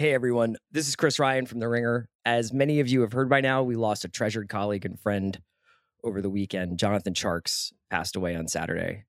Hey everyone, this is Chris Ryan from The Ringer. As many of you have heard by now, we lost a treasured colleague and friend over the weekend. Jonathan Tjarks passed away on Saturday.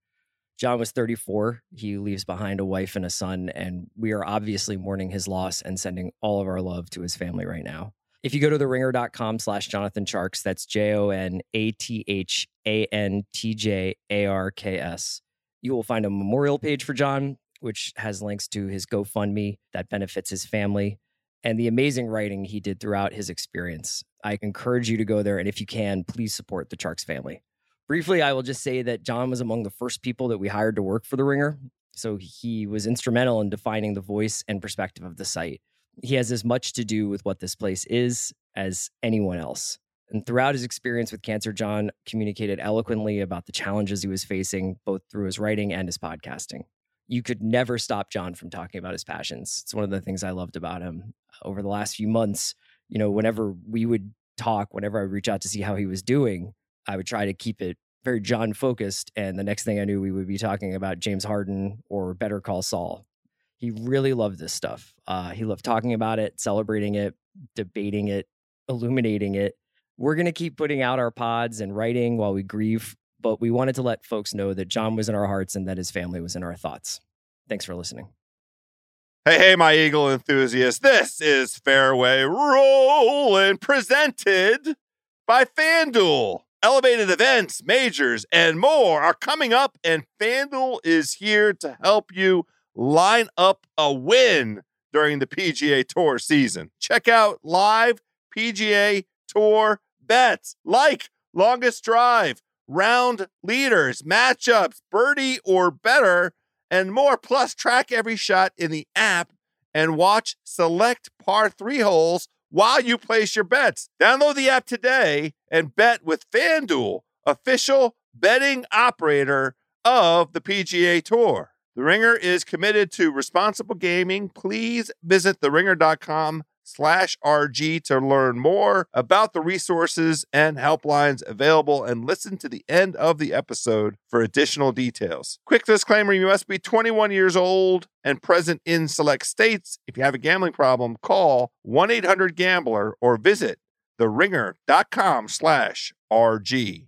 John was 34. He leaves behind a wife and a son, and we are obviously mourning his loss and sending all of our love to his family right now. If you go to theringer.com slash Jonathan Tjarks, that's J O N A T H A N T J A R K S, you will find a memorial page for John which has links to his GoFundMe that benefits his family and the amazing writing he did throughout his experience. I encourage you to go there. And if you can, please support the Tjarks family. Briefly, I will just say that John was among the first people that we hired to work for The Ringer. So he was instrumental in defining the voice and perspective of the site. He has as much to do with what this place is as anyone else. And throughout his experience with cancer, John communicated eloquently about the challenges he was facing, both through his writing and his podcasting you could never stop John from talking about his passions. It's one of the things I loved about him over the last few months. You know, whenever we would talk, whenever I would reach out to see how he was doing, I would try to keep it very John focused. And the next thing I knew, we would be talking about James Harden or Better Call Saul. He really loved this stuff. Uh, he loved talking about it, celebrating it, debating it, illuminating it. We're going to keep putting out our pods and writing while we grieve but we wanted to let folks know that John was in our hearts and that his family was in our thoughts. Thanks for listening. Hey, hey, my Eagle enthusiasts. This is Fairway Rolling presented by FanDuel. Elevated events, majors, and more are coming up, and FanDuel is here to help you line up a win during the PGA Tour season. Check out live PGA Tour bets like longest drive round leaders, matchups, birdie or better, and more. Plus, track every shot in the app and watch select par three holes while you place your bets. Download the app today and bet with FanDuel, official betting operator of the PGA Tour. The Ringer is committed to responsible gaming. Please visit theringer.com slash RG to learn more about the resources and helplines available and listen to the end of the episode for additional details. Quick disclaimer you must be 21 years old and present in select states. If you have a gambling problem, call 1 800 Gambler or visit theringer.com slash RG.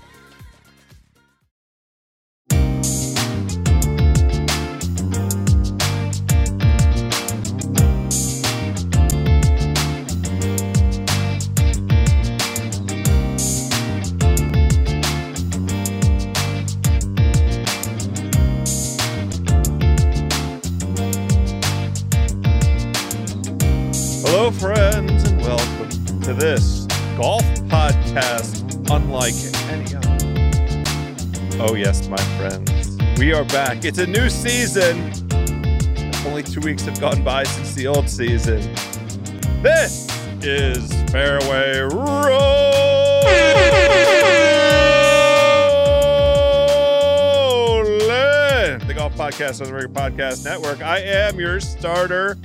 Back. It's a new season. Only two weeks have gone by since the old season. This is Fairway Rolling, the golf podcast on the Ringer Podcast Network. I am your starter,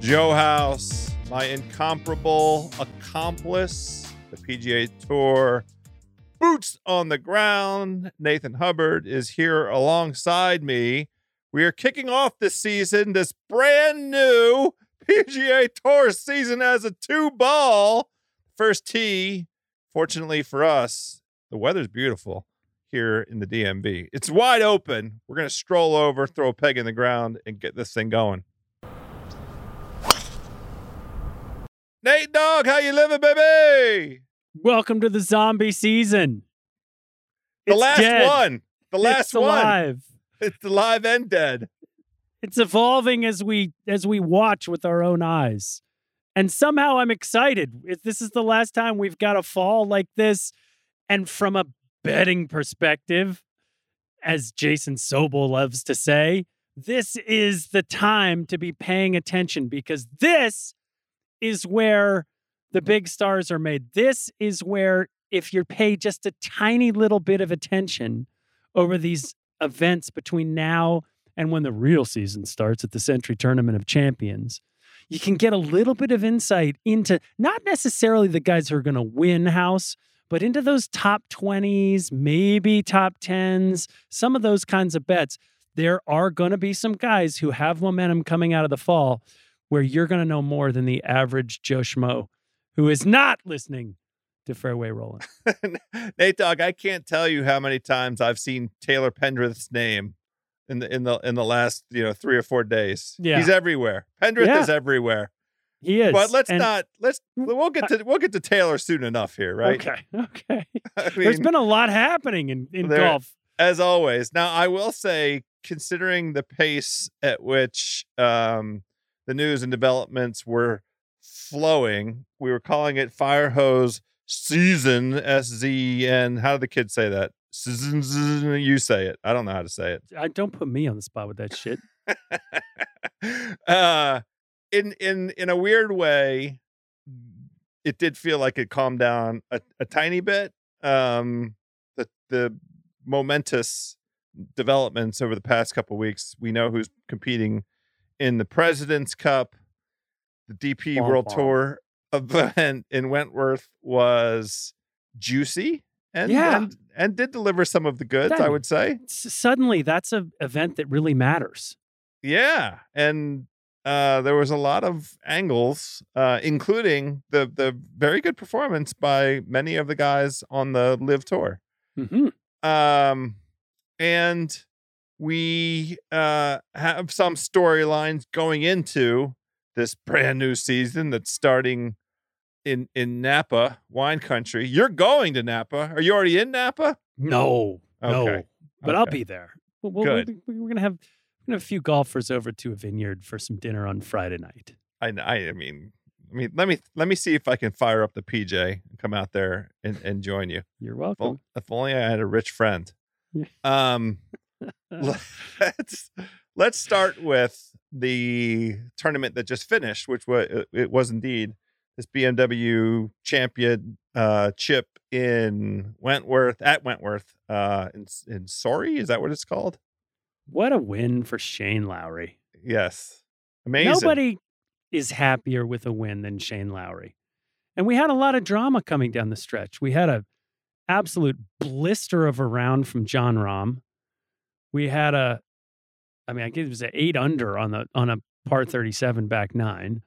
Joe House, my incomparable accomplice, the PGA Tour, boots on the ground. Nathan Hubbard is here alongside me. We are kicking off this season, this brand new PGA Tour season as a two ball first tee. Fortunately for us, the weather's beautiful here in the DMV. It's wide open. We're going to stroll over, throw a peg in the ground, and get this thing going. Nate Dog, how you living, baby? Welcome to the zombie season. The It's last dead. one. The last it's one. alive. It's alive and dead. It's evolving as we as we watch with our own eyes. And somehow I'm excited. If This is the last time we've got a fall like this. And from a betting perspective, as Jason Sobel loves to say, this is the time to be paying attention because this is where the mm-hmm. big stars are made. This is where if you're paid just a tiny little bit of attention over these events between now and when the real season starts at the Sentry Tournament of Champions, you can get a little bit of insight into not necessarily the guys who are going to win house, but into those top 20s, maybe top 10s, some of those kinds of bets. There are going to be some guys who have momentum coming out of the fall where you're going to know more than the average Joe Schmo who is not listening to Fairway Rolling. Nate Dog, I can't tell you how many times I've seen Taylor Pendrith's name in the in the in the last you know three or four days. Yeah. he's everywhere. Pendrith Yeah. is everywhere. He is. But let's And- not let's we'll get to we'll get to Taylor soon enough here, right? Okay. Okay. I There's mean, been a lot happening in, in there- golf. as always. Now, I will say, considering the pace at which um, the news and developments were flowing, we were calling it fire hose season. S Z N. How do the kids say that? Season. You say it. I don't know how to say it. I don't put me on the spot with that shit. uh, in in in a weird way, it did feel like it calmed down a, a tiny bit. Um, the the momentous developments over the past couple weeks. We know who's competing in the President's Cup. The DP World. Tour event in Wentworth was juicy and Yeah. and, and did deliver some of the goods, I would say. Suddenly, that's an event that really matters. Yeah, and uh, there was a lot of angles, uh, including the the very good performance by many of the guys on the LIV Tour. hmm Um, and we uh, have some storylines going into this brand new season that's starting in in Napa wine country. You're going to Napa. Are you already in Napa? No, no, Okay, but I'll be there. We'll, we'll- Good. we- we're gonna have we're gonna have a few golfers over to a vineyard for some dinner on Friday night. I, I mean, I mean, let me let me see if I can fire up the PJ and come out there and, and join you. You're welcome. o- if only I had a rich friend. Um, let's let's start with the tournament that just finished, which was it was indeed this BMW champion uh, chip in Wentworth at Wentworth uh, in in Sorry. Is that what it's called? What a win for Shane Lowry. Yes, amazing. Nobody is happier with a win than Shane Lowry. And we had a lot of drama coming down the stretch. We had a absolute blister of a round from Jon Rahm. We had a I mean, I guess it was an eight under on the on a par 37 back nine.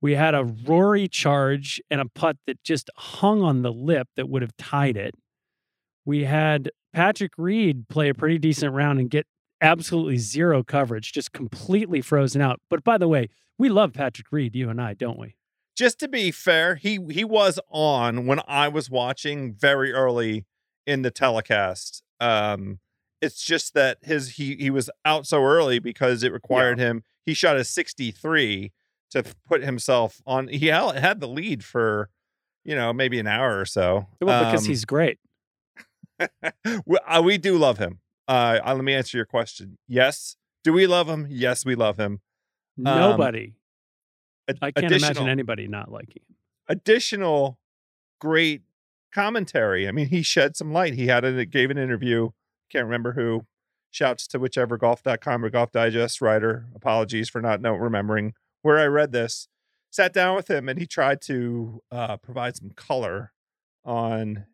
We had a Rory charge and a putt that just hung on the lip that would have tied it. We had Patrick Reed play a pretty decent round and get absolutely zero coverage, just completely frozen out. But by the way, we love Patrick Reed, you and I, don't we? just to be fair, he he was on when I was watching very early in the telecast. Um, it's just that his he he was out so early because it required him. He shot a sixty three to put himself on. He had the lead for you know maybe an hour or so. Well, because Um, he's great. we, uh, we do love him. Uh, uh, let me answer your question. Yes. Do we love him? Yes, we love him. um, Nobody. Ad- I can't imagine anybody not liking him. additional great commentary. I mean, he shed some light. He had a gave an interview. Can't remember who. Shouts to whichever golf.com or golf digest writer. Apologies for not know remembering where I read this. Sat down with him and he tried to uh, provide some color on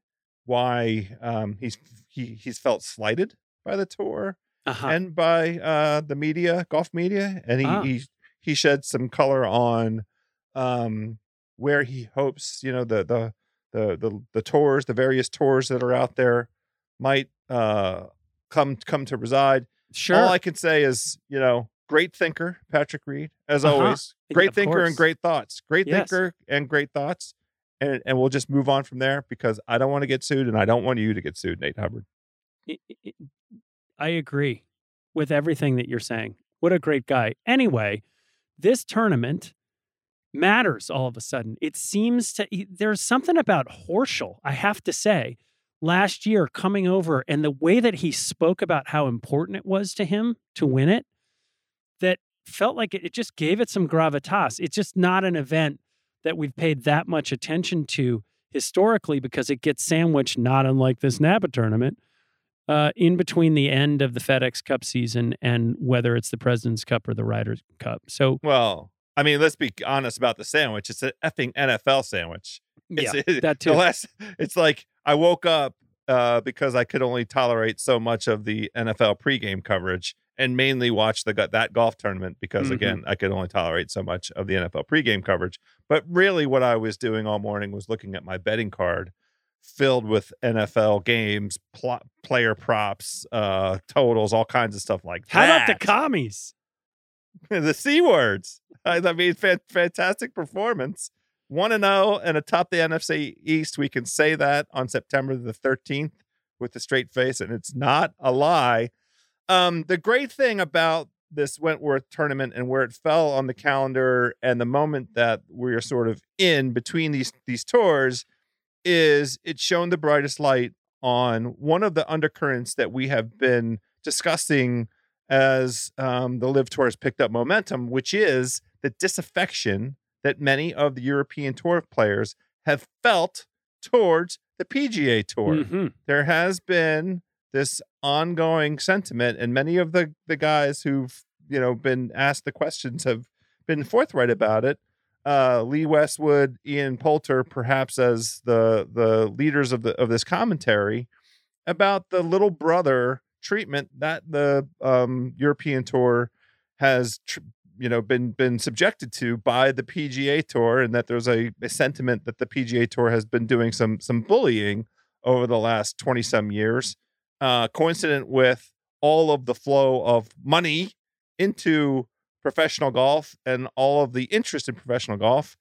why um, he's he he's felt slighted by the tour Uh-huh. and by uh, the media, golf media, and he Ah. he he shed some color on um, where he hopes you know the the the the the tours, the various tours that are out there, might uh, come come to reside. sure. All I can say is you know great thinker, Patrick Reed, as Uh-huh. always. Great of thinker course. and great thoughts. Great Yes. thinker and great thoughts. And, and we'll just move on from there because I don't want to get sued and I don't want you to get sued, Nate Hubbard. I- agree with everything that you're saying. What a great guy. Anyway, this tournament matters all of a sudden. It seems to, there's something about Horschel, I have to say, last year coming over and the way that he spoke about how important it was to him to win it, that felt like it, it just gave it some gravitas. It's just not an event that we've paid that much attention to historically because it gets sandwiched, not unlike this Napa tournament, uh, in between the end of the FedEx Cup season and whether it's the President's Cup or the Ryder's Cup. So, Well, I mean, let's be honest about the sandwich. It's an effing NFL sandwich. Yeah, It's, that too. last, it's like I woke up uh, because I could only tolerate so much of the NFL pregame coverage and mainly watch the that golf tournament because Mhm. again I could only tolerate so much of the NFL pregame coverage. But really, what I was doing all morning was looking at my betting card filled with NFL games, pl- player props, uh, totals, all kinds of stuff like that. How about the commies? the C words. I, I mean, fan, fantastic performance. 1 and 0 and atop the NFC East. We can say that on September the 13th with a straight face, and it's not a lie. Um, the great thing about this Wentworth tournament and where it fell on the calendar and the moment that we're sort of in between these these tours is it's shown the brightest light on one of the undercurrents that we have been discussing as um, the LIV Tour has picked up momentum, which is the disaffection that many of the European Tour players have felt towards the PGA Tour. Mhm. There has been this ongoing sentiment, and many of the the guys who've you know been asked the questions have been forthright about it. Uh, Lee Westwood, Ian Poulter, perhaps as the the leaders of the of this commentary about the little brother treatment that the um, European Tour has, tr- you know, been been subjected to by the PGA Tour, and that there's a, a sentiment that the PGA Tour has been doing some some bullying over the last twenty some years, uh, coincident with all of the flow of money into professional golf and all of the interest in professional golf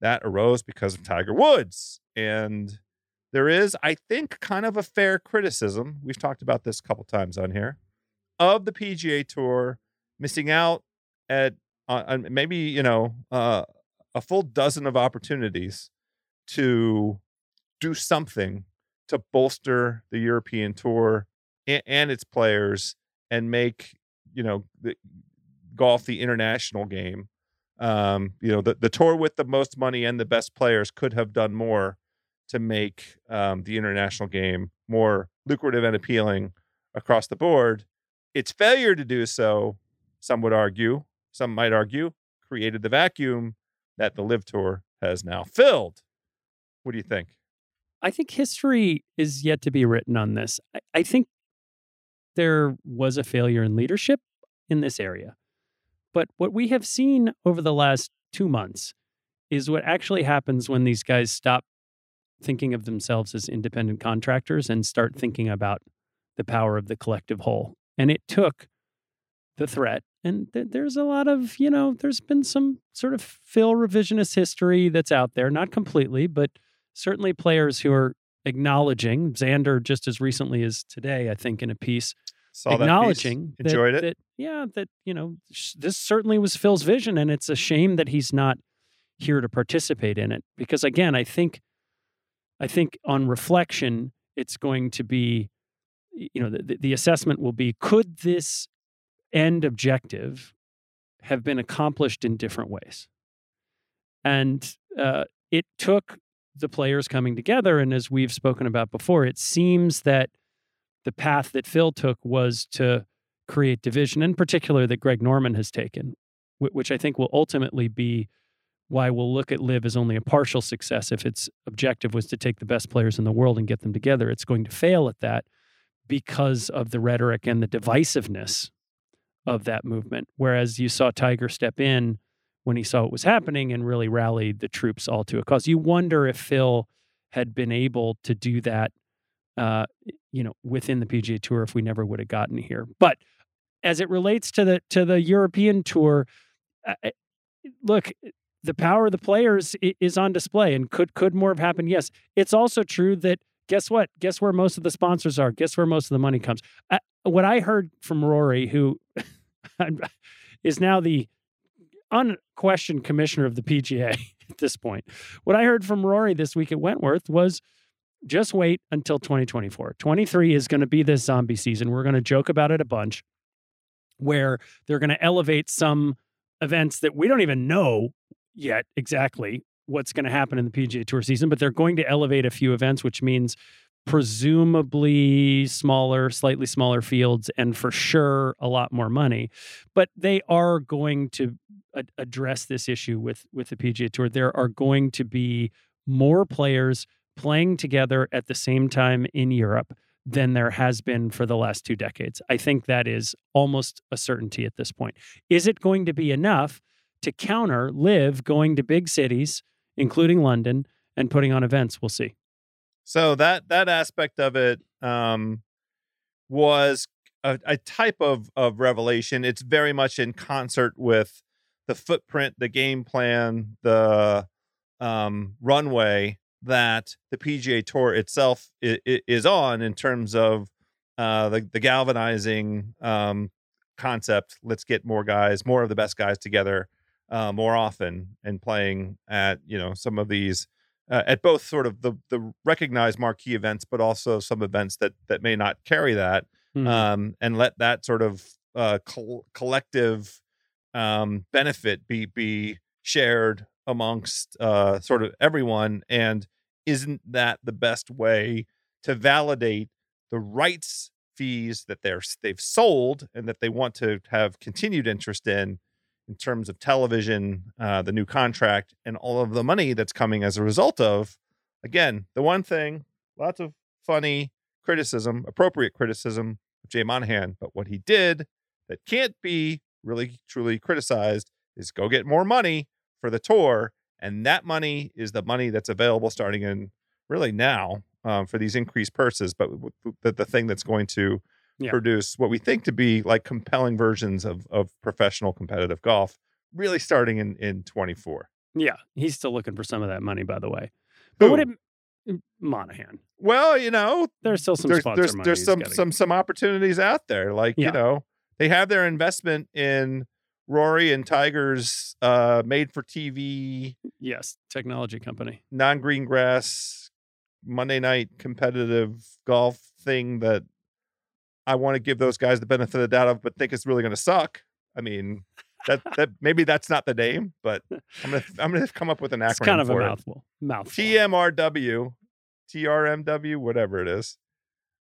that arose because of Tiger Woods and there is, I think, kind of a fair criticism. We've talked about this a couple times on here of the PGA Tour missing out at uh, maybe you know uh, a full dozen of opportunities to do something to bolster the European Tour and, and its players and make you know the golf the international game. Um, you know the the tour with the most money and the best players could have done more to make um, the international game more lucrative and appealing across the board. Its failure to do so, some would argue, some might argue, created the vacuum that the LIV Tour has now filled. What do you think? I think history is yet to be written on this. I, I think there was a failure in leadership in this area. But what we have seen over the last two months is what actually happens when these guys stop thinking of themselves as independent contractors and start thinking about the power of the collective whole. And it took the threat. And th- there's a lot of, you know, there's been some sort of Phil revisionist history that's out there, not completely, but certainly players who are acknowledging Xander just as recently as today, I think, in a piece Saw that piece, acknowledging that- enjoyed it. that, yeah, that you know sh- this certainly was Phil's vision, and it's a shame that he's not here to participate in it because again, I think, I think on reflection, it's going to be, you know, the, the assessment will be could this end objective have been accomplished in different ways, and uh, it took the players coming together, and as we've spoken about before, it seems that the path that Phil took was to create division, in particular that Greg Norman has taken, which I think will ultimately be why we'll look at LIV as only a partial success. If its objective was to take the best players in the world and get them together, it's going to fail at that because of the rhetoric and the divisiveness of that movement. Whereas you saw Tiger step in when he saw what was happening and really rallied the troops all to a cause. You wonder if Phil had been able to do that uh, you know, within the PGA Tour if we never would have gotten here. But as it relates to the to the European Tour, uh, look, the power of the players is on display, and could could more have happened? Yes, it's also true that guess what? Guess where most of the sponsors are. Guess where most of the money comes. What I heard from Rory, who is now the unquestioned commissioner of the PGA at this point, what I heard from Rory this week at Wentworth was just wait until 2024. 23 is going to be this zombie season. We're going to joke about it a bunch where they're going to elevate some events that we don't even know yet exactly what's going to happen in the PGA Tour season, but they're going to elevate a few events, which means presumably smaller, slightly smaller fields, and for sure a lot more money. But they are going to address this issue with with the PGA Tour. There are going to be more players playing together at the same time in Europe than there has been for the last two decades. I think that is almost a certainty at this point. Is it going to be enough to counter LIV going to big cities, including London, and putting on events? We'll see. So that that aspect of it um, was a, a type of of revelation. It's very much in concert with the footprint, the game plan, the um, runway that the PGA Tour itself is, on in terms of uh, the the galvanizing um, concept. Let's get more guys, more of the best guys together uh, more often, and playing at you know some of these uh, at both sort of the the recognized marquee events, but also some events that that may not carry that, Mhm. um, and let that sort of uh, col- collective um, benefit be be shared amongst uh, sort of everyone. And isn't that the best way to validate the rights fees that they're they've sold and that they want to have continued interest in? In terms of television, uh, the new contract, and all of the money that's coming as a result of, again, the one thing, lots of funny criticism, appropriate criticism of Jay Monahan, but what he did that can't be really truly criticized is go get more money for the tour. And that money is the money that's available starting in really now um, for these increased purses, but the, the thing that's going to Yeah. produce what we think to be like compelling versions of, of professional competitive golf, really starting in, in 24. Yeah, he's still looking for some of that money, by the way. But what it Monahan? Well, you know, There's still some there's sponsor there's money there's some gotta some some opportunities out there. Like Yeah. you know, they have their investment in Rory and Tiger's uh, made for TV. Yes, technology company. non green grass Monday night competitive golf thing that I want to give those guys the benefit of the doubt of, but think it's really going to suck. I mean, that that maybe that's not the name, but I'm gonna I'm gonna come up with an acronym It's kind of a it. mouthful. Mouthful. TMRW, TRMW, whatever it is.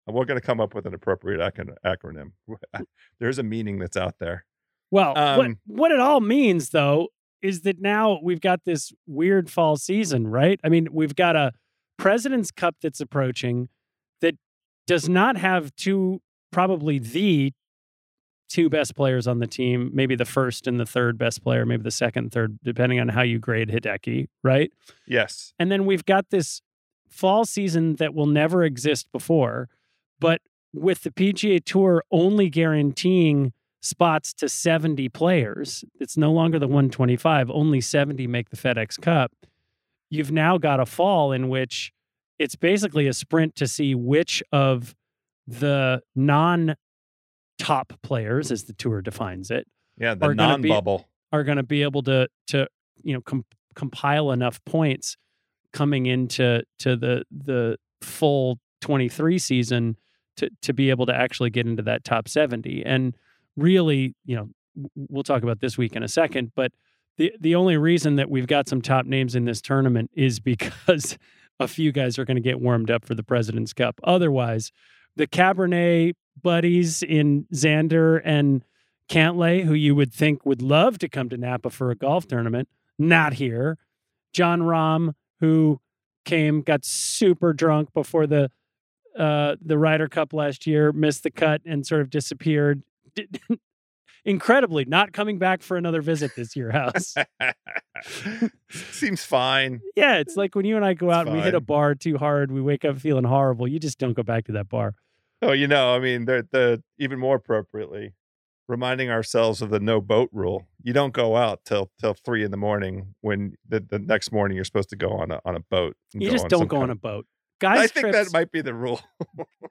And We're going to come up with an appropriate acron- acronym. There's a meaning that's out there. Well, what, Um, what it all means, though, is that now we've got this weird fall season, right? I mean, we've got a President's Cup that's approaching that does not have two, probably the two best players on the team, maybe the first and the third best player, maybe the second, third, depending on how you grade Hideki, right? Yes. And then we've got this fall season that will never exist before, but with the PGA Tour only guaranteeing spots to 70 players, it's no longer the 125, only 70 make the FedEx Cup. You've now got a fall in which it's basically a sprint to see which of non top players, as the tour defines it, Yeah. The non bubble. are going to be able to to you know com- compile enough points coming into to the the full 23 season to to be able to actually get into that top 70 and really you know we'll talk about this week in a second but the the only reason that we've got some top names in this tournament is because a few guys are going to get warmed up for the President's Cup otherwise the Cabernet buddies in Xander and Cantlay, who you would think would love to come to Napa for a golf tournament, not here. Jon Rahm, who came, got super drunk before the uh, the Ryder Cup last year, missed the cut and sort of disappeared. Incredibly, not coming back for another visit this year, house. Seems fine. yeah, it's like when you and I go It's out and we hit a bar too hard, we wake up feeling horrible. You just don't go back to that bar. Oh, you know, I mean, they're the even more appropriately reminding ourselves of the no boat rule. You don't go out till till three in the morning when the, the next morning you're supposed to go on a on a boat. You just don't go on a boat. Guys, I think trips, that might be the rule.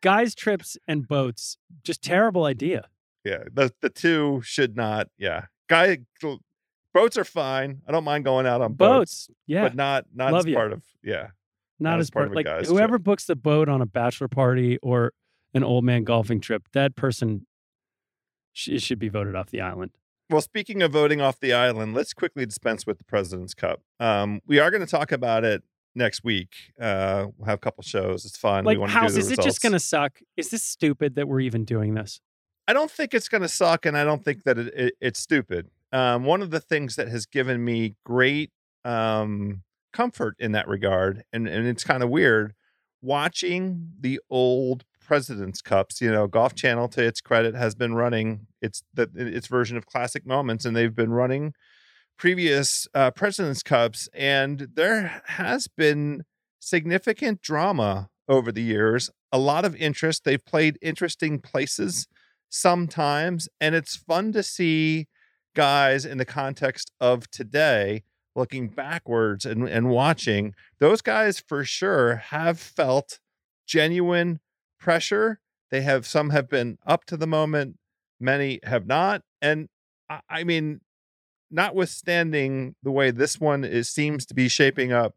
guys trips and boats, just terrible idea. yeah, the the two should not. Yeah, guy boats are fine. I don't mind going out on boats, Boats, yeah, but not not Love as ya. part of yeah. not, not as as part part of like guy's whoever books the boat on a bachelor party or an old man golfing trip, that person sh- should be voted off the island. Well, speaking of voting off the island, let's quickly dispense with the President's Cup. Um, we are going to talk about it next week. Uh, we'll have a couple shows. It's fun. Like, we want how's to do the is it just going to suck? Is this stupid that we're even doing this? I don't think it's going to suck, and I don't think that it, it, it's stupid. Um, one of the things that has given me great um, comfort in that regard, and, and it's kind of weird, watching the old President's Cups. You know, Golf Channel, to its credit, has been running its the, its version of Classic Moments, and they've been running previous uh, President's Cups, and there has been significant drama over the years. A lot of interest. They've played interesting places sometimes and it's fun to see guys in the context of today looking backwards and, and watching those guys for sure have felt genuine pressure they have some have been up to the moment many have not and i, I mean notwithstanding the way this one is seems to be shaping up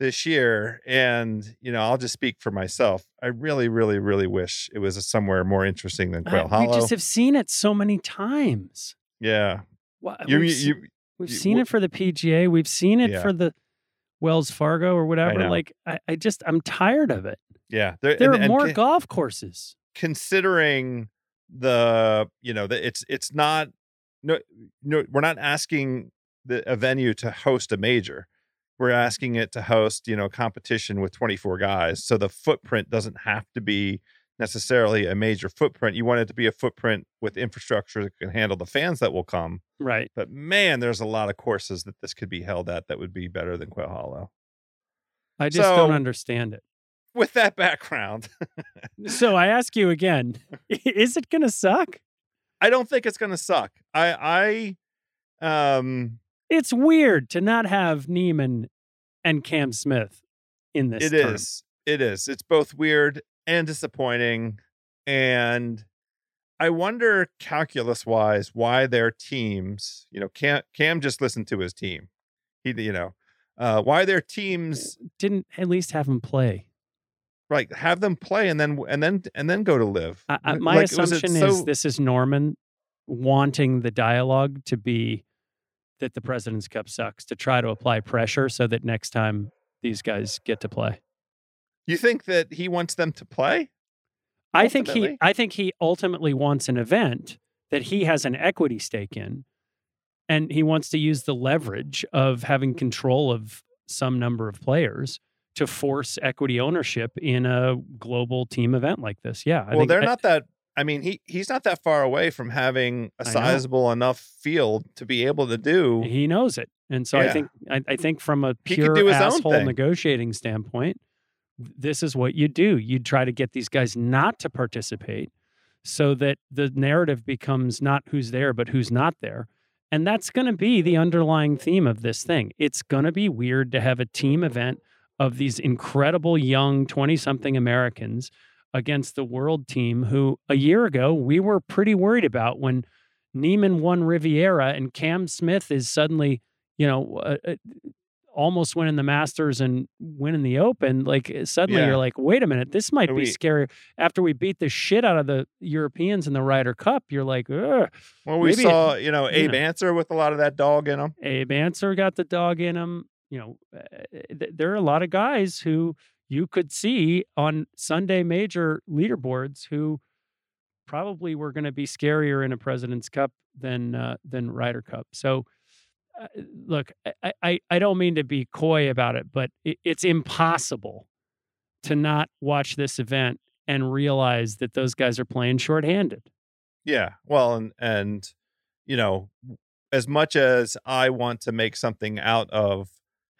this year and you know i'll just speak for myself i really really really wish it was somewhere more interesting than uh, quail I- hollow we just have seen it so many times. yeah Wha- you, we've you, you we've seen it for the PGA. We've seen it Yeah. for the Wells Fargo or whatever. know. Like, I, I just I'm tired of it. Yeah there, There and- are and more ca- golf courses. considering the you know that it's it's not no no we're not asking the a venue to host a major we're mm-hmm. asking it to host you know competition with 24 guys so the footprint doesn't have to be necessarily a major footprint you want it to be a footprint with infrastructure that can handle the fans that will come Right. but man there's a lot of courses that this could be held at that would be better than quail hollow I just don't understand it. With that background So I ask you again, is it going to suck? i don't think it's going to suck i i um It's weird to not have Niemann and Cam Smith in this. It term. is. It is. It's both weird and disappointing. And I wonder, calculus wise, why their teams, you know, Cam, Cam just listened to his team. He, you know, uh, why their teams Didn't at least have him play. Like have them play and then and then and then go to LIV. Like, my was assumption so- is this is Norman wanting the dialogue to be that the President's Cup sucks to try to apply pressure so that next time these guys get to play. You think that he wants them to play? I think he I think he ultimately wants an event that he has an equity stake in and he wants to use the leverage of having control of some number of players to force equity ownership in a global team event like this. Yeah. I well, they're I- not that. I mean, he he's not that far away from having a sizable enough field to be able to do. He knows it, and so I think I, I think from a pure do his asshole negotiating standpoint, this is what you do. You try to get these guys not to participate, so that the narrative becomes not who's there but who's not there, and that's going to be the underlying theme of this thing. It's going to be weird to have a team event of these incredible young twenty-something Americans against the world team who a year ago we were pretty worried about when Niemann won Riviera and Cam Smith is suddenly, you know, uh, uh, almost winning the Masters and winning the Open. Like uh, suddenly Yeah. you're like, wait a minute, this might And be we- scary. After we beat the shit out of the Europeans in the Ryder Cup, you're like, Ugh. Well, we Maybe it- saw, you know, you Abe know. Ancer with a lot of that dog in him. Abe Ancer got the dog in him. You know, uh, th- there are a lot of guys who you could see on Sunday major leaderboards who probably were going to be scarier in a President's Cup than uh, than Ryder Cup. So, uh, look, I, I I don't mean to be coy about it, but it, it's impossible to not watch this event and realize that those guys are playing shorthanded. Yeah. Well, and and you know, as much as I want to make something out of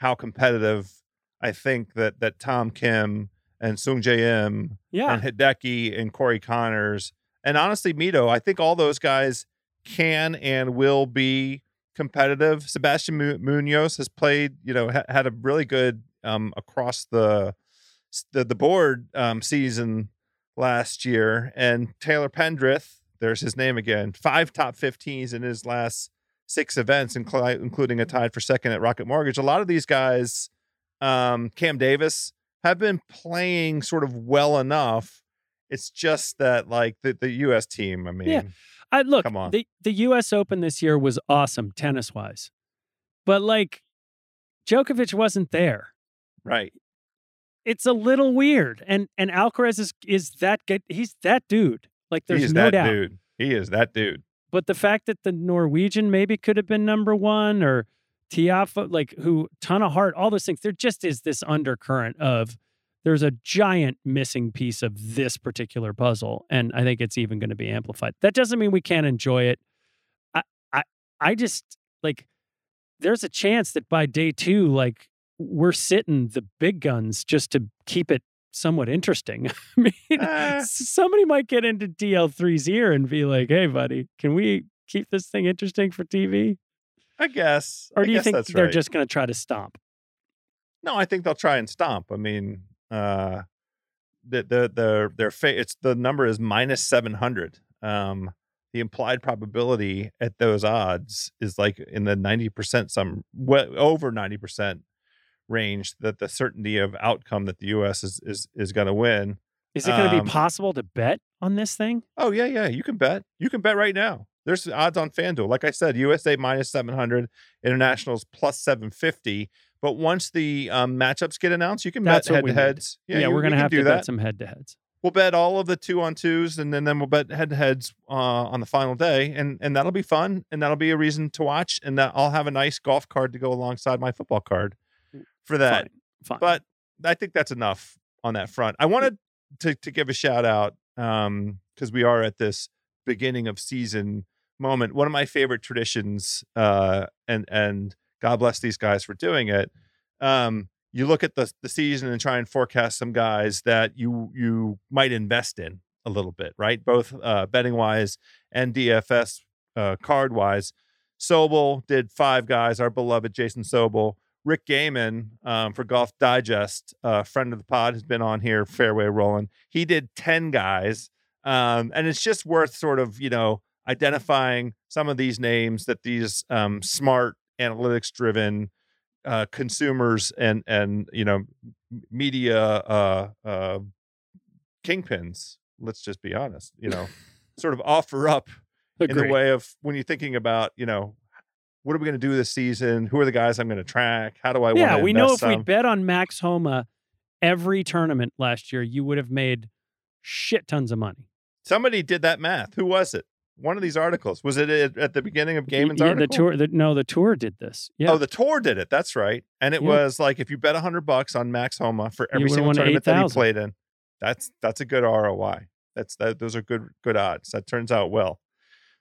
how competitive I think that that Tom Kim and Sung Jae Im Yeah, and Hideki and Corey Conners and honestly Mito, I think all those guys can and will be competitive. Sebastian Munoz has played, you know, ha- had a really good um, across the the, the board um, season last year, and Taylor Pendrith, there's his name again, five top 15s in his last six events, including a tied for second at Rocket Mortgage. A lot of these guys, um, Cam Davis, have been playing sort of well enough It's just that like the, the US team, I mean, yeah. I look, Come on. the the U.S. Open this year was awesome tennis wise, but like Djokovic wasn't there. right. It's a little weird, and and Alcaraz is is that good? He's that dude. Like there's no that doubt. dude. He is that dude. But the fact that the Norwegian maybe could have been number one or Tiafoe, like who ton of heart, all those things. There just is this undercurrent of there's a giant missing piece of this particular puzzle, and I think it's even going to be amplified. That doesn't mean we can't enjoy it. I, I, I just like there's a chance that by day two, like we're sitting the big guns just to keep it somewhat interesting. I mean, s- somebody might get into DL3's ear and be like, "Hey, buddy, can we keep this thing interesting for TV?" I guess. Or I do you guess think they're right. just going to try to stomp? No, I think they'll try and stomp. I mean, uh the the the their fa- it's the number is minus 700. Um the implied probability at those odds is like in the 90% some well, over 90% range that the certainty of outcome that the US is is is going to win. Is it going to Um, be possible to bet on this thing? Oh yeah, yeah, you can bet. You can bet right now. There's odds on FanDuel. Like I said, USA minus 700, internationals plus 750. But once the um, matchups get announced, you can That's bet head to heads. Yeah, you- we're going to have to that. bet some head to heads. We'll bet all of the two on twos, and then, then we'll bet head to heads uh, on the final day, and and that'll be fun, and that'll be a reason to watch, and that I'll have a nice golf card to go alongside my football card for that. Fine. Fine. But I think that's enough on that front. I wanted to to give a shout out um because we are at this beginning of season moment. One of my favorite traditions, uh, and and God bless these guys for doing it. Um, you look at the the season and try and forecast some guys that you you might invest in a little bit, right? Both uh, betting wise and DFS uh, card wise. Sobel did five guys. Our beloved Jason Sobel. Rick Gehman um, for Golf Digest, a friend of the pod, has been on here, fairway rolling. He did 10 guys. Um, and it's just worth sort of, you know, identifying some of these names that these um, smart, analytics driven uh, consumers and, and, you know, media uh, uh, kingpins, let's just be honest, you know, sort of offer up in the way of when you're thinking about, you know, what are we going to do this season? Who are the guys I'm going to track? How do I yeah, we know if some? we bet on Max Homa every tournament last year, you would have made shit tons of money. Somebody did that math. Who was it? One of these articles. Was it at, the beginning of Gehman's yeah, article? the tour. The, no, the tour did this. Yeah, Oh, the tour did it. That's right. And it Yeah. was like if you bet hundred bucks on Max Homa for every single tournament that he played in, that's that's a good ROI. That's that. Those are good good odds. That turns out well.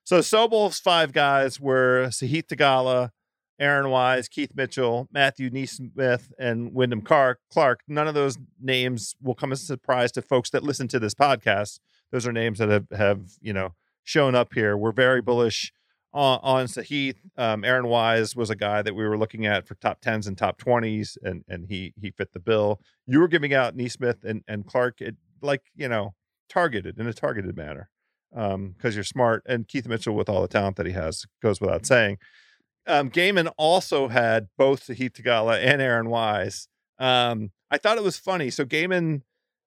So Sobel's five guys were Sahith Theegala, Aaron Wise, Keith Mitchell, Matthew NeSmith, and Wyndham Clark. None of those names will come as a surprise to folks that listen to this podcast. Those are names that have have you know shown up here. We're very bullish on, on Sahith. Um, Aaron Wise was a guy that we were looking at for top tens and top twenties, and and he he fit the bill. You were giving out NeSmith and and Clark, it, like you know, targeted in a targeted manner, because you're smart. And Keith Mitchell, with all the talent that he has, goes without saying. Um, Gehman also had both Sahith Theegala and Aaron Wise. Um, I thought it was funny. So Gehman,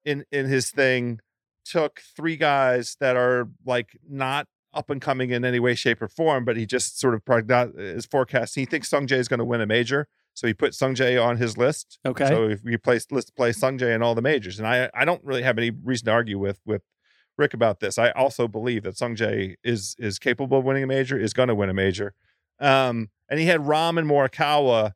in in his thing, took three guys that are like not up and coming in any way, shape, or form, but he just sort of progno- is forecasting. He thinks Sung Jae is going to win a major, so he put Sung Jae on his list. okay. So if we place let's play Sung Jae in all the majors, and I I don't really have any reason to argue with with Rick about this. I also believe that Sung Jae is is capable of winning a major, is going to win a major. Um, and he had Rahm and Morikawa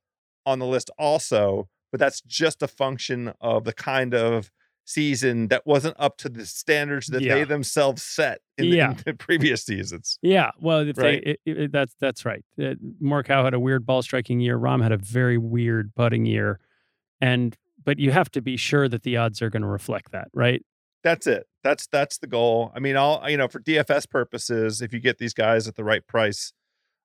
on the list also, but that's just a function of the kind of season that wasn't up to the standards that Yeah. they themselves set in, Yeah. in the previous seasons. Yeah, well, if Right. they, it, it, that's that's right. Uh, Morikawa had a weird ball striking year. Rahm had a very weird putting year, and but you have to be sure that the odds are going to reflect that, right? That's it. That's that's the goal. I mean, all you know, for DFS purposes, if you get these guys at the right price,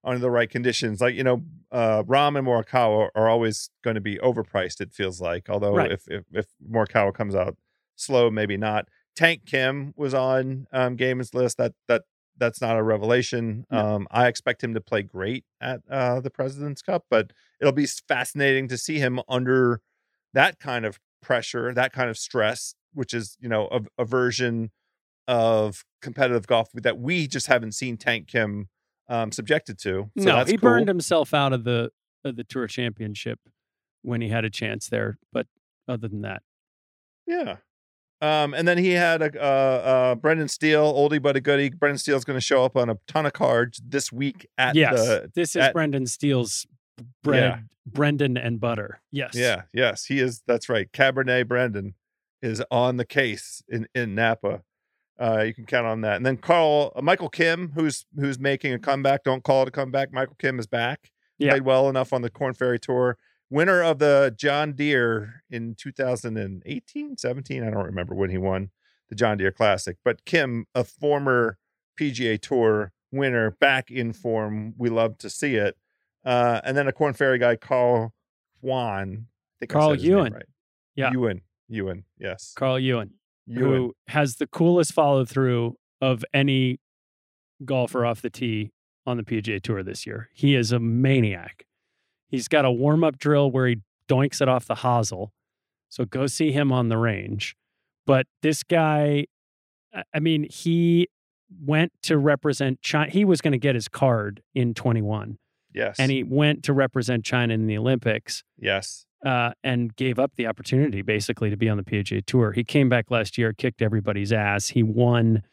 under the right conditions, like you know, uh, Rahm and Morikawa are always going to be overpriced. It feels like, although Right. if, if if Morikawa comes out slow, maybe not. Tank Kim was on um, Gehman's list. That that that's not a revelation. No. Um, I expect him to play great at uh, the President's Cup, but it'll be fascinating to see him under that kind of pressure, that kind of stress, which is you know a, a version of competitive golf that we just haven't seen Tank Kim um, subjected to. So no, he cool. burned himself out of the of the tour championship when he had a chance there. But other than that, Yeah. Um, and then he had a uh, uh, Brendan Steele, oldie but a goodie. Brendan Steele's going to show up on a ton of cards this week at yes, the. this is at- Brendan Steele's bread, Yeah. Brendan and butter. Yes, Yeah, yes, he is. That's right. Cabernet Brendan is on the case in in Napa. Uh, you can count on that. And then Carl uh, Michael Kim, who's who's making a comeback. Don't call it a comeback. Michael Kim is back. Yeah. Played well enough on the Corn Ferry Tour. Winner of the John Deere in 2018, 17. I don't remember when he won the John Deere Classic. But Kim, a former PGA Tour winner, back in form. We love to see it. Uh, and then a Corn Ferry guy, Carl Juan. I think Carl Yuan. right. Yeah. Yuan. Yuan. Yes. Carl Yuan, Yuan. who has the coolest follow through of any golfer off the tee on the PGA Tour this year. He is a maniac. He's got a warm up drill where he doinks it off the hosel. So go see him on the range. But this guy, I- I mean, he went to represent China. He was going to get his card in 21, Yes. and he went to represent China in the Olympics yes. Uh, and gave up the opportunity basically to be on the PGA Tour. He came back last year, kicked everybody's ass. He won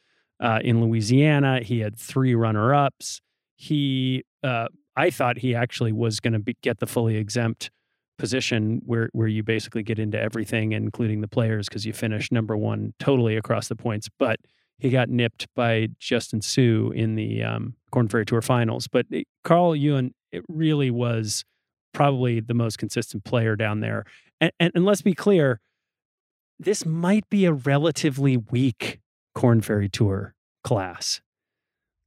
uh, in Louisiana. He had three runner ups. He, uh, I thought he actually was going to get the fully exempt position where where you basically get into everything, including the players, because you finish number one totally across the points. But he got nipped by Justin Suh in the um, Corn Ferry Tour finals. But it- Carl Yuan, it really was probably the most consistent player down there. And, and, and let's be clear, this might be a relatively weak Corn Ferry Tour class.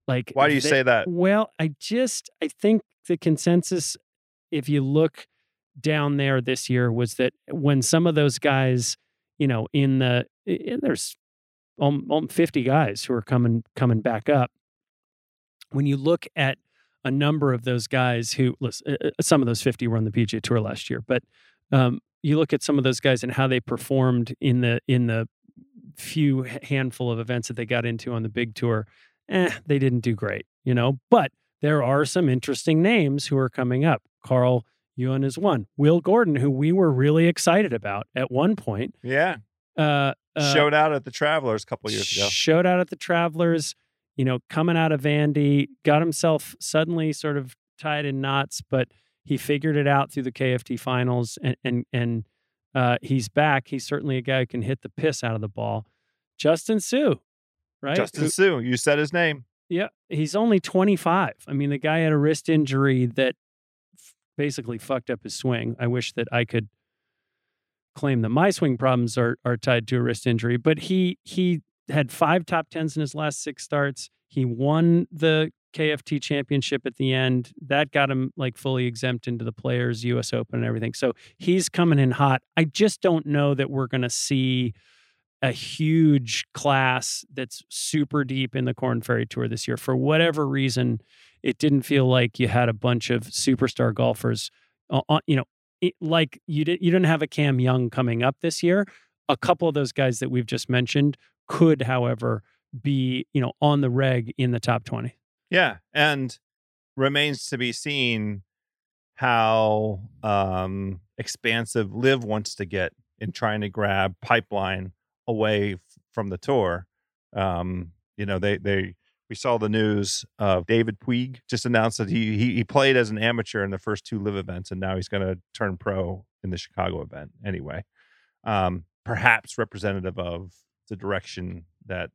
Like, Why do you they- say that? Well, I just I think the consensus, if you look down there this year, was that when some of those guys, you know, in the i- there's um, um, 50 guys who are coming coming back up. When you look at a number of those guys who, listen, uh, uh, some of those 50 were on the PGA Tour last year, but um, you look at some of those guys and how they performed in the in the few handful of events that they got into on the big tour. Eh, they didn't do great, you know. But there are some interesting names who are coming up. Carl Yuan is one. Will Gordon, who we were really excited about at one point, Yeah. uh, uh, Showed out at the Travelers a couple years ago. Showed out at the Travelers, you know, coming out of Vandy, got himself suddenly sort of tied in knots, but he figured it out through the KFT finals and and and uh, he's back. He's certainly a guy who can hit the piss out of the ball. Justin Suh, right? Justin Who- Suh, you said his name. yeah, he's only 25. I mean, the guy had a wrist injury that f- basically fucked up his swing. I wish that I could claim that my swing problems are are tied to a wrist injury, but he he had five top tens in his last six starts. He won the KFT championship at the end. That got him like fully exempt into the players, US Open and everything. So he's coming in hot. I just don't know that we're gonna see a huge class that's super deep in the Corn Ferry Tour this year. For whatever reason, it didn't feel like you had a bunch of superstar golfers. Uh, on, you know, it, like you didn't you didn't have a Cam Young coming up this year. A couple of those guys that we've just mentioned could, however, be you know on the reg in the top twenty. Yeah. And remains to be seen how um expansive LIV wants to get in trying to grab pipeline away f- from the tour. Um, you know, they they we saw the news of David Puig just announced that he he, he played as an amateur in the first two LIV events and now he's going to turn pro in the Chicago event anyway. Um, perhaps representative of the direction that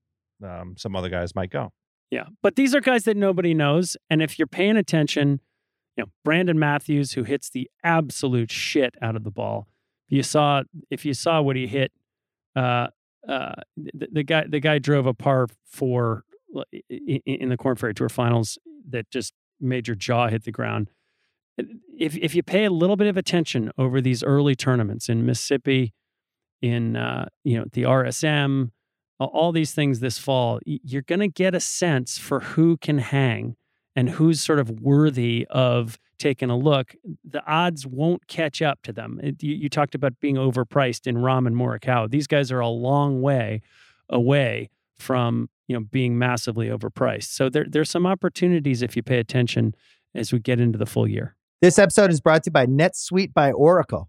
um, some other guys might go. Yeah, but these are guys that nobody knows, and if you're paying attention, you know Brandon Matthews, who hits the absolute shit out of the ball. You saw if you saw what he hit, uh, uh, the, the guy the guy drove a par four in, in the Corn Ferry Tour Finals that just made your jaw hit the ground. If if you pay a little bit of attention over these early tournaments in Mississippi, in uh, you know the RSM, all these things this fall, you're going to get a sense for who can hang and who's sort of worthy of taking a look. The odds won't catch up to them. You, you talked about being overpriced in Rahm and Morikawa. These guys are a long way away from you know being massively overpriced. So there there's some opportunities if you pay attention as we get into the full year. This episode is brought to you by NetSuite by Oracle.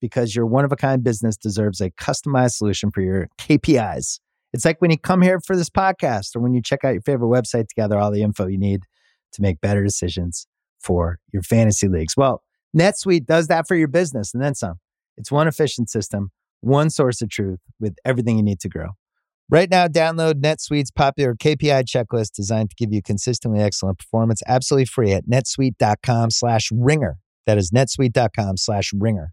because your one of a kind business deserves a customized solution for your KPIs. It's like when you come here for this podcast or when you check out your favorite website to gather all the info you need to make better decisions for your fantasy leagues. Well, NetSuite does that for your business and then some. It's one efficient system, one source of truth with everything you need to grow. Right now, download NetSuite's popular KPI checklist designed to give you consistently excellent performance absolutely free at netsuite.com slash ringer. That is netsuite.com slash ringer.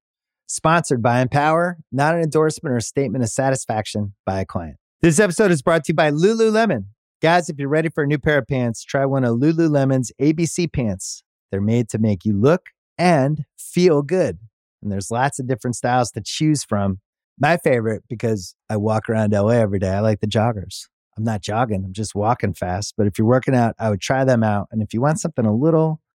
Sponsored by Empower, not an endorsement or a statement of satisfaction by a client. This episode is brought to you by Lululemon. Guys, if you're ready for a new pair of pants, try one of Lululemon's ABC pants. They're made to make you look and feel good. And there's lots of different styles to choose from. My favorite, because I walk around LA every day, I like the joggers. I'm not jogging, I'm just walking fast. But if you're working out, I would try them out. And if you want something a little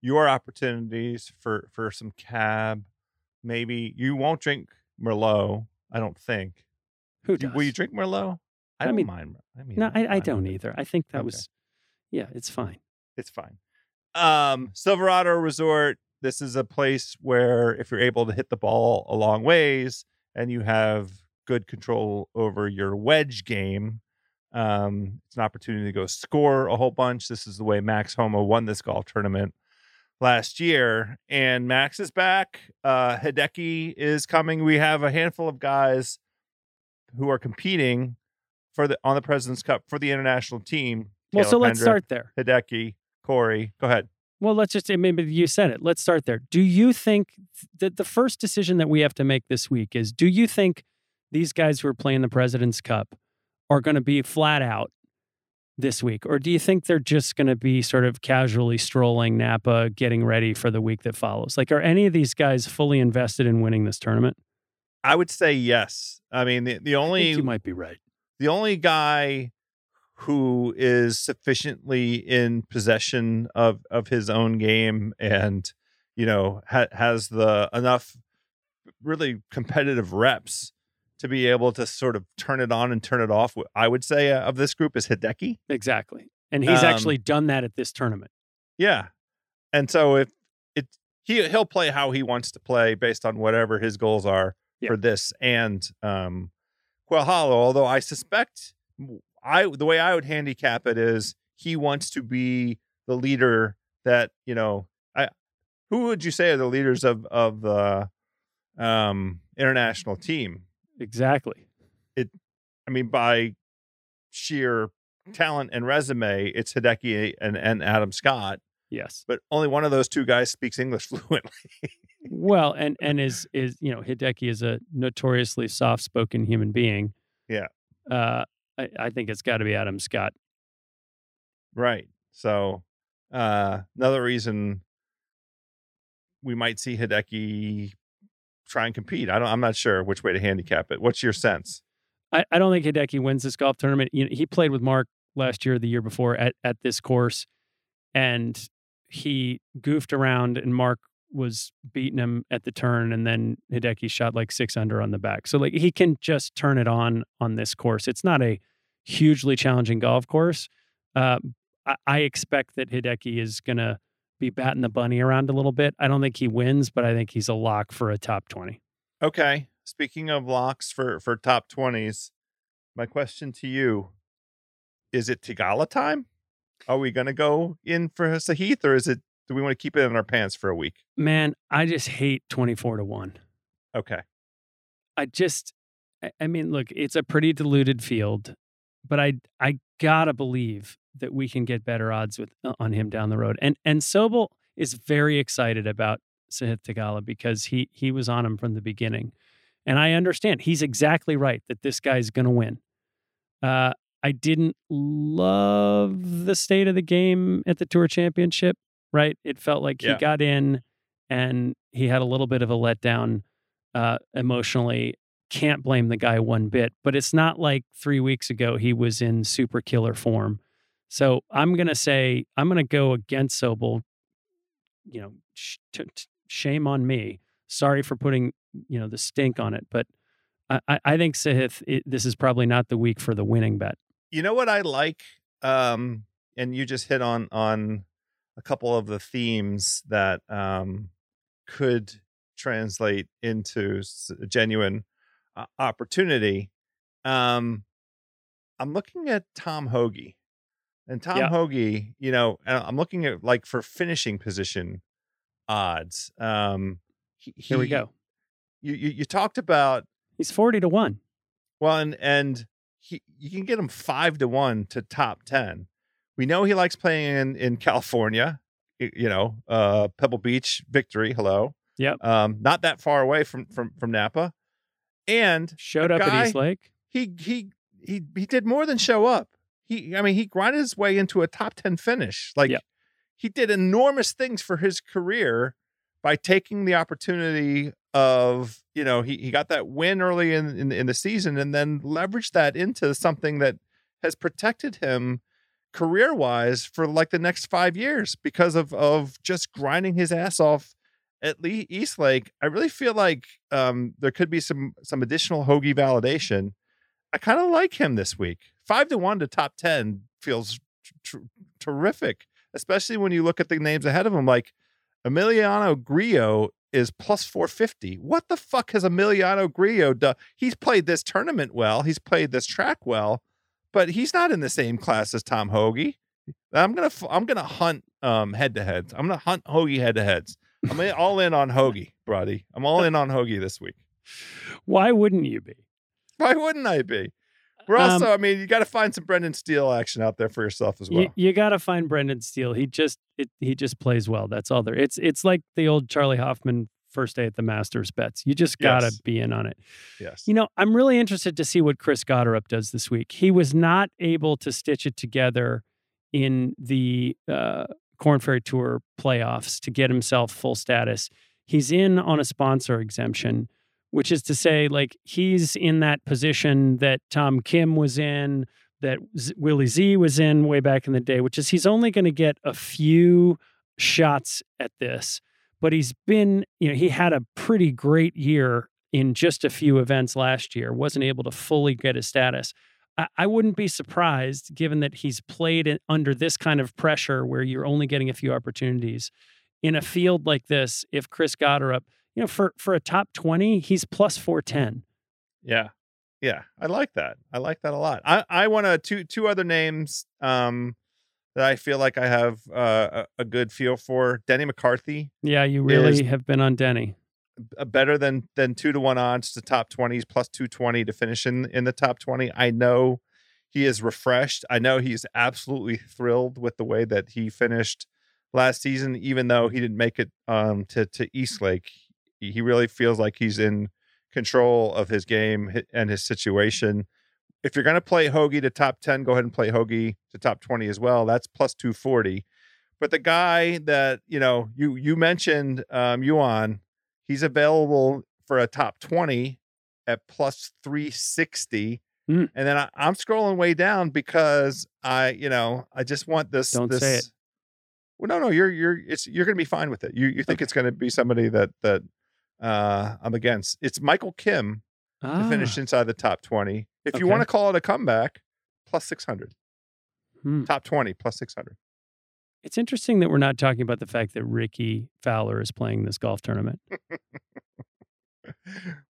Your opportunities for for some cab. Maybe you won't drink Merlot. I don't think. Who Do- does? Will you drink Merlot? I, I don't mean- mind. I mean, no, I, I don't it. either. I think that Okay. was, yeah, it's fine. It's fine. Um, Silverado Resort. This is a place where if you're able to hit the ball a long ways and you have good control over your wedge game, um, it's an opportunity to go score a whole bunch. This is the way Max Homa won this golf tournament last year. And Max is back. Uh Hideki is coming. We have a handful of guys who are competing for the on the President's Cup for the international team. Well, so let's start there. Hideki, Corey. Go ahead. Well, let's just, I mean, you said it. Let's start there. Do you think that the first decision that we have to make this week is do you think these guys who are playing the President's Cup are going to be flat out this week? Or do you think they're just going to be sort of casually strolling Napa, getting ready for the week that follows? Like, are any of these guys fully invested in winning this tournament? I would say yes. I mean, the, the I only think you might be right. the only guy who is sufficiently in possession of of his own game and you know ha- has the enough really competitive reps to be able to sort of turn it on and turn it off. I would say uh, of this group is Hideki. Exactly. And he's Um, actually done that at this tournament. Yeah, and so if it he he'll play how he wants to play based on whatever his goals are Yeah. for this and um Quail Hollow. Although I suspect I the way I would handicap it is he wants to be the leader that you know I who would you say are the leaders of of the um international team? Exactly. It, I mean by sheer talent and resume, it's Hideki and and Adam Scott. Yes. but only one of those two guys speaks English fluently. Well, and and is is you know Hideki is a notoriously soft spoken human being. Yeah. Uh, I, I think it's got to be Adam Scott. right. So, uh, another reason we might see Hideki try and compete. I don't. I'm not sure which way to handicap it. What's your sense? I, I don't think Hideki wins this golf tournament. You know, he played with Mark last year, the year before at at this course, and he goofed around and Mark was beating him at the turn, and then Hideki shot like six under on the back. So like he can just turn it on on this course. It's not a hugely challenging golf course. Uh, I, I expect that Hideki is gonna be batting the bunny around a little bit. I don't think he wins, but I think he's a lock for a top twenty. Okay. Speaking of locks for for top twenties, my question to you is: It Theegala time? Are we gonna go in for Sahith, or is it? Do we want to keep it in our pants for a week? Man, I just hate twenty four to one. Okay. I just, I- I mean, look, it's a pretty diluted field, but I, I gotta believe that we can get better odds with uh, on him down the road. And and Sobel is very excited about Sahith Theegala because he he was on him from the beginning, and I understand he's exactly right that this guy's gonna win. Uh, I didn't love the state of the game at the Tour Championship. Right, it felt like Yeah. he got in and he had a little bit of a letdown uh, emotionally. Can't blame the guy one bit, but it's not like three weeks ago he was in super killer form. So I'm gonna say I'm gonna go against Sobel. You know, sh- t- t- shame on me. Sorry for putting you know the stink on it, but I, I- think Sahith. It, this is probably not the week for the winning bet. You know what I like? Um, and you just hit on on a couple of the themes that um could translate into genuine uh, opportunity. Um, I'm looking at Tom Hoge, and Tom Yeah. Hoge. You know, I'm looking at like for finishing position odds. Um, he, Here we go. You, you you talked about He's forty to one. well, and and he you can get him five to one to top ten. We know he likes playing in in California. You know, uh, Pebble Beach victory. Hello. Yep. Um, not that far away from from from Napa, and Showed up guy- at East Lake. he he he he did more than show up. He I mean he grinded his way into a top 10 finish. Like he did enormous things for his career by taking the opportunity of, you know, he he got that win early in in, in the season and then leveraged that into something that has protected him career-wise for like the next 5 years because of of just grinding his ass off at Lee East Lake. I really feel like um there could be some some additional Hoge validation I kind of like him this week. Five to one to top 10 feels terrific, especially when you look at the names ahead of him. Like Emiliano Grillo is plus 450. What the fuck has Emiliano Grillo done? He's played this tournament well, he's played this track well, but he's not in the same class as Tom Hoge. I'm gonna I'm gonna hunt um head to heads. I'm gonna hunt Hoge head to heads. I'm all in on Hoge, Brody. I'm all in on Hoge this week. Why wouldn't you be? Why wouldn't I be? We're Um, also, I mean, you got to find some Brendan Steele action out there for yourself as well. You, you got to find Brendan Steele. He just it, he just plays well. That's all there. It's it's like the old Charley Hoffman first day at the Masters bets. You just got to Yes. be in on it. yes. You know, I'm really interested to see what Chris Gotterup does this week. He was not able to stitch it together in the uh, Corn Ferry Tour playoffs to get himself full status. He's in on a sponsor exemption, which is to say, like, he's in that position that Tom Kim was in, that Z- Willie Z was in way back in the day, which is he's only going to get a few shots at this. But he's been, you know, he had a pretty great year in just a few events last year, wasn't able to fully get his status. I, I wouldn't be surprised, given that he's played it under this kind of pressure where you're only getting a few opportunities in a field like this. If Chris Gotterup, you know, for for a top twenty, he's plus four ten. Yeah. Yeah. I like that. I like that a lot. I, I want to, two, two other names um, that I feel like I have uh, a, a good feel for. Denny McCarthy, Yeah, you really have been on Denny. uh, better than than two to one odds to top 20s plus 220 to finish in, in the top 20. I know he is refreshed. I know he's absolutely thrilled with the way that he finished last season, even though he didn't make it um, to, to East Lake. He really feels like he's in control of his game and his situation. If you're going to play Hoge to top 10, go ahead and play Hoge to top 20 as well. That's plus 240. But the guy that, you know, you you mentioned um Yuan, he's available for a top 20 at plus 360. Mm. And then I, I'm scrolling way down because I, you know, I just want this Don't this say it. Well, no, no, you're you're it's you're going to be fine with it. You you think it's going to be somebody that that uh I'm against. It's Michael Kim to finish Ah, inside the top 20. If you want to call it a comeback, plus 600. hmm. Top 20 plus 600. It's interesting that we're not talking about the fact that Rickie Fowler is playing this golf tournament.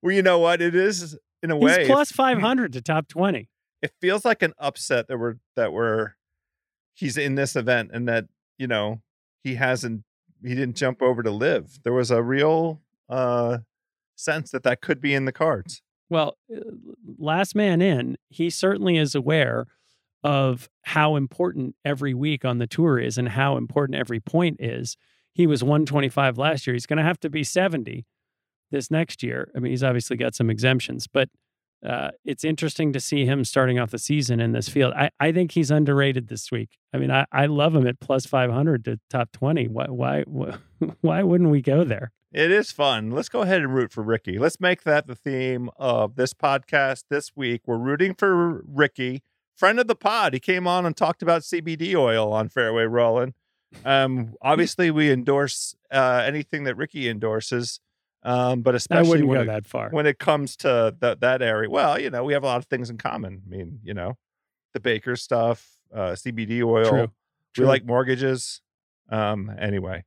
well, you know what? It is in a He's way. plus 500 to top 20. It, feels like an upset that we're that we're he's in this event and that, you know, he hasn't he didn't jump over to LIV. There was a real uh sense that that could be in the cards. Well, uh, last man in, he certainly is aware of how important every week on the tour is and how important every point is. He was 125 last year. He's going to have to be 70 this next year. I mean, he's obviously got some exemptions, but uh, it's interesting to see him starting off the season in this field. I, I think he's underrated this week. I mean, I, I love him at plus 500 to top 20. Why, why, why wouldn't we go there? It is fun. Let's go ahead and root for Rickie. Let's make that the theme of this podcast this week. We're rooting for Rickie, friend of the pod. He came on and talked about CBD oil on Fairway Rolling. Um, obviously, we endorse uh, anything that Rickie endorses, um, but especially when it, that far. when it comes to that that area. Well, you know, we have a lot of things in common. I mean, you know, the Baker stuff, uh, CBD oil. True. We like mortgages. Um, anyway,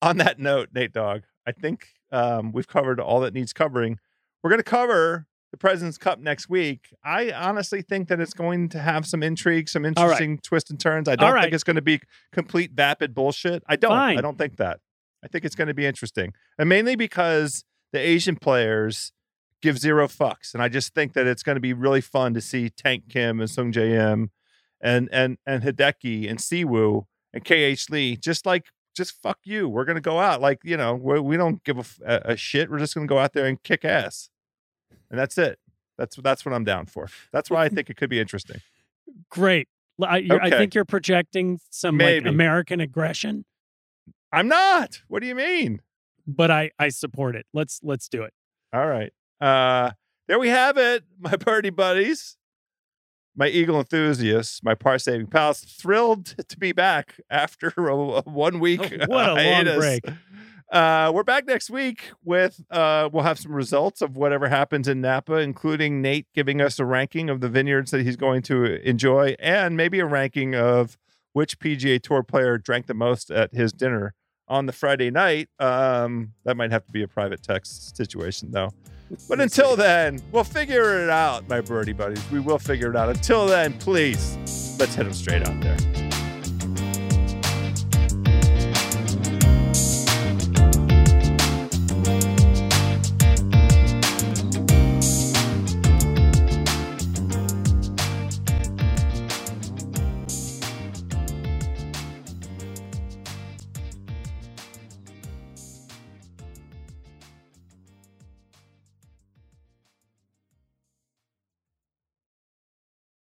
on that note, Nate Dog, I think um, we've covered all that needs covering. We're going to cover the President's Cup next week. I honestly think that it's going to have some intrigue, some right. interesting twists and turns. I don't right. think it's going to be complete vapid bullshit. I don't. I don't think that. I think it's going to be interesting, and mainly because the Asian players give zero fucks, and I just think that it's going to be really fun to see Tank Kim and Sung Jae Im, and and and Hideki and Siwoo and KH Lee just like just fuck you. We're gonna go out like you know we, we don't give a shit. We're just gonna go out there and kick ass, and that's it. That's that's what I'm down for. That's why I think it could be interesting. Great. I, you're, I think you're projecting some like American aggression, I'm not. What do you mean? but I I support it. Let's let's do it. All right. Uh there we have it, my birdie buddies. My eagle enthusiasts, my par saving pals, thrilled to be back after a, one week What a long break. Uh, we're back next week with uh, we'll have some results of whatever happens in Napa, including Nate giving us a ranking of the vineyards that he's going to enjoy, and maybe a ranking of which PGA Tour player drank the most at his dinner on the Friday night. Um, that might have to be a private text situation, though. But until then, we'll figure it out, my birdie buddies. We will figure it out. Until then, please, let's hit them straight out there.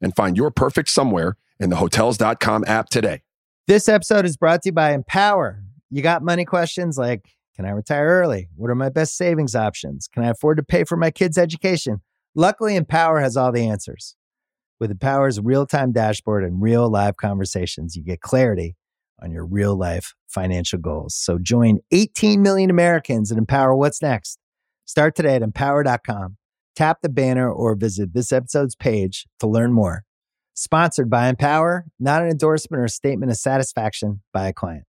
and find your perfect somewhere in the Hotels.com app today. This episode is brought to you by Empower. You got money questions like Can I retire early? What are my best savings options? Can I afford to pay for my kids' education? Luckily, Empower has all the answers. With Empower's real time dashboard and real live conversations, you get clarity on your real life financial goals. So join 18 million Americans and empower what's next. Start today at empower.com. Tap the banner or visit this episode's page to learn more. Sponsored by Empower, not an endorsement or statement of satisfaction by a client.